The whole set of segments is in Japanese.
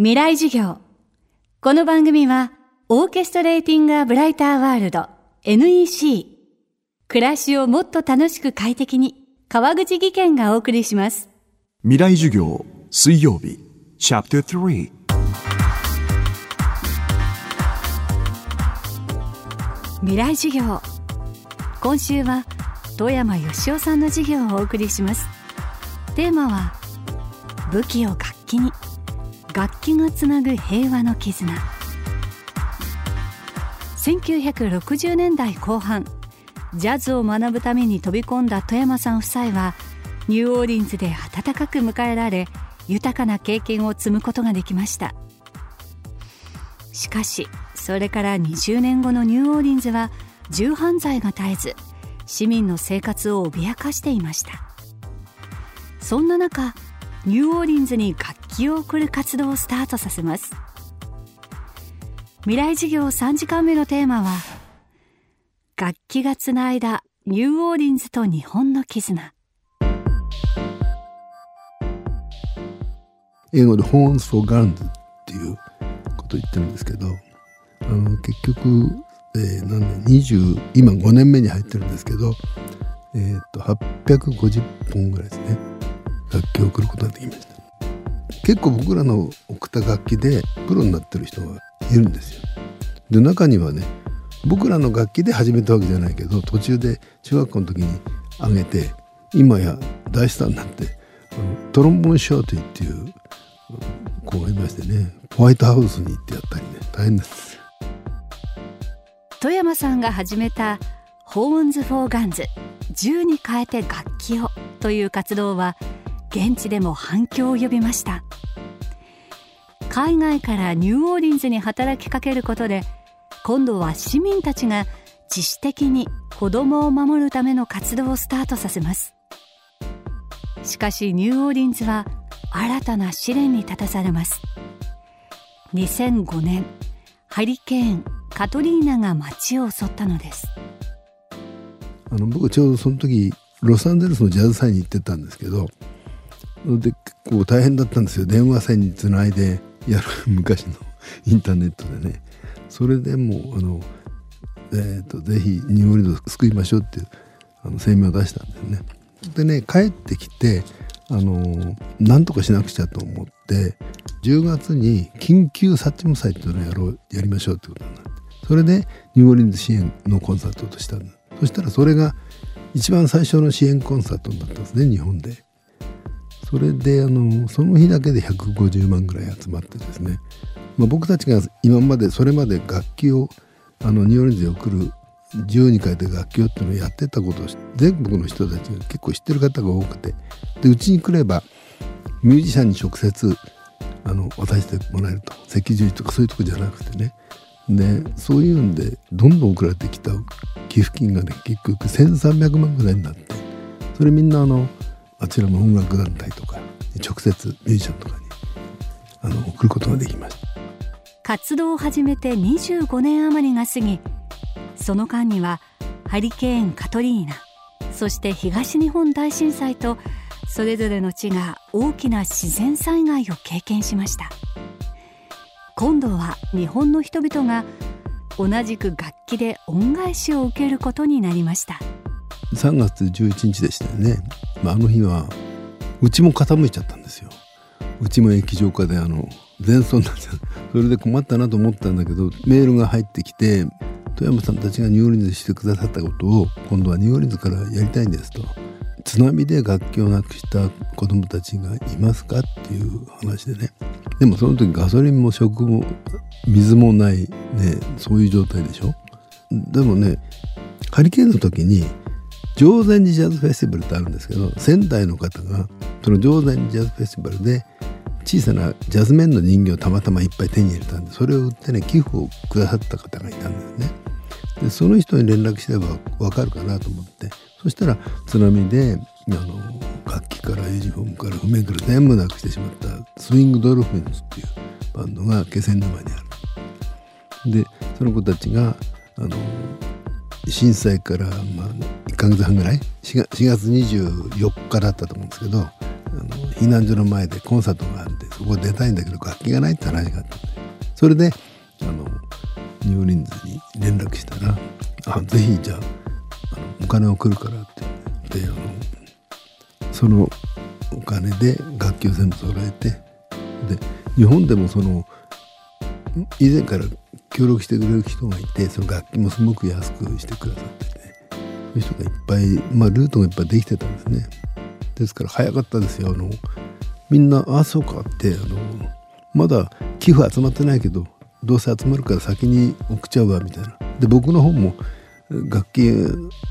未来授業。この番組は、オーケストレーティング・ア・ブライター・ワールド NEC。暮らしをもっと楽しく快適に、川口義賢がお送りします。未来授業水曜日チャプター3未来授業。今週は、富山義雄さんの授業をお送りします。テーマは、武器を楽器に。楽器がつなぐ平和の絆。1960年代後半ジャズを学ぶために飛び込んだ富山さん夫妻はニューオーリンズで温かく迎えられ豊かな経験を積むことができました。しかしそれから20年後のニューオーリンズは銃犯罪が絶えず市民の生活を脅かしていました。そんな中ニューオーリンズに楽器を送る活動をスタートさせます。未来授業3時間目のテーマは楽器がつないだニューオーリンズと日本の絆。英語で Horns for Guns っていうことを言ってるんですけどあの結局、えー、何年20今5年目に入ってるんですけど、えー、と850本ぐらいですね楽器を送ることができました。結構僕らの送った楽器でプロになってる人がいるんですよ。で中にはね僕らの楽器で始めたわけじゃないけど途中で中学校の時にあげて今や大スターになってトロンボン・ショーティっていう子がいましてねホワイトハウスに行ってやったりね大変です外山さんが始めたホーンズ・フォー・ガンズ銃に代えて楽器をという活動は現地でも反響を呼びました。海外からニューオーリンズに働きかけることで今度は市民たちが自主的に子供を守るための活動をスタートさせます。しかしニューオーリンズは新たな試練に立たされます。2005年ハリケーンカトリーナが街を襲ったのです。あの僕ちょうどその時ロサンゼルスのジャズ祭に行ってたんですけどで結構大変だったんですよ。電話線につないでやる昔のインターネットでね。それでもあの、えーと、ぜひニューオリンズを救いましょうっていうあの声明を出したんですね。でね帰ってきてあのなんとかしなくちゃと思って10月に緊急サッチム祭っていうのをやろうやりましょうってことになって。それでニューオリンズ支援のコンサートとしたんだ。そしたらそれが一番最初の支援コンサートになったんですね日本で。それであのその日だけで150万ぐらい集まってですね、まあ、僕たちが今までそれまで楽器をあのニューオーリンズに送る12回で楽器をっていうのをやってたことを全国の人たちが結構知ってる方が多くて。でうちに来ればミュージシャンに直接あの渡してもらえると。赤十字とかそういうとこじゃなくてね。でそういうんでどんどん送られてきた寄付金がね結局1300万ぐらいになって。それみんなあのあちらの音楽団体とか直接ミュージシャンとかにあの送ることができました。活動を始めて25年余りが過ぎその間にはハリケーンカトリーナそして東日本大震災とそれぞれの地が大きな自然災害を経験しました。今度は日本の人々が同じく楽器で恩返しを受けることになりました。3月11日でしたよね、まあ、あの日はうちも傾いちゃったんですよ。うちも液状化であの全損になっちゃうそれで困ったなと思ったんだけどメールが入ってきて富山さんたちがニューオリンズしてくださったことを今度はニューオリンズからやりたいんですと。津波で楽器をなくした子どもたちがいますかっていう話でね。でもその時ガソリンも食も水もないねそういう状態でしょ。でもねハリケーンの時に定禅寺ジャズフェスティバルってあるんですけど仙台の方がその定禅寺ジャズフェスティバルで小さなジャズメンの人形をたまたまいっぱい手に入れたんでそれを売ってね寄付をくださった方がいたんですね。でその人に連絡すれば分かるかなと思って。そしたら津波であの楽器からユニフォームから譜面から全部なくしてしまったスイングドルフィンズっていうバンドが気仙沼にある。でその子たちがあの震災から、まあ、1ヶ月半ぐらい？4, 月4月24日だったと思うんですけどあの避難所の前でコンサートがあってそこ出たいんだけど楽器がないって話があった。んでそれであのニューリンズに連絡したら「あぜひじゃああのお金を送るから」って言ってあのそのお金で楽器を全部揃えてで日本でもその以前から協力してくれる人がいてその楽器もすごく安くしてくださっててそういう人がいっぱい、まあ、ルートがいっぱいできてたんですね。ですから早かったですよ。あのみんな「ああそうか」ってあのまだ寄付集まってないけどどうせ集まるから先に送っちゃうわみたいな。で僕の方も楽器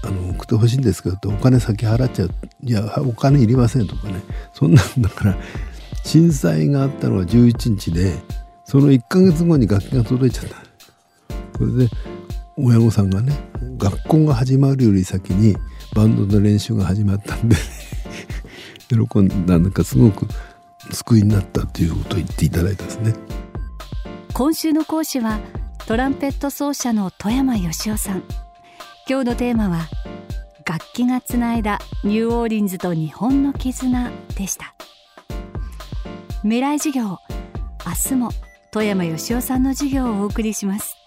あの送ってほしいんですけどお金先払っちゃう。いやお金いりませんとかね。そんなんだから震災があったのは11日でその1ヶ月後に楽器が届いちゃった。それで親御さんがね学校が始まるより先にバンドの練習が始まったんで 喜んだなんかすごく救いになったっていうことを言っていただいたんですね。今週の講師はトランペット奏者の富山義雄さん。今日のテーマは楽器がつないだニューオーリンズと日本の絆でした。未来授業明日も富山義雄さんの授業をお送りします。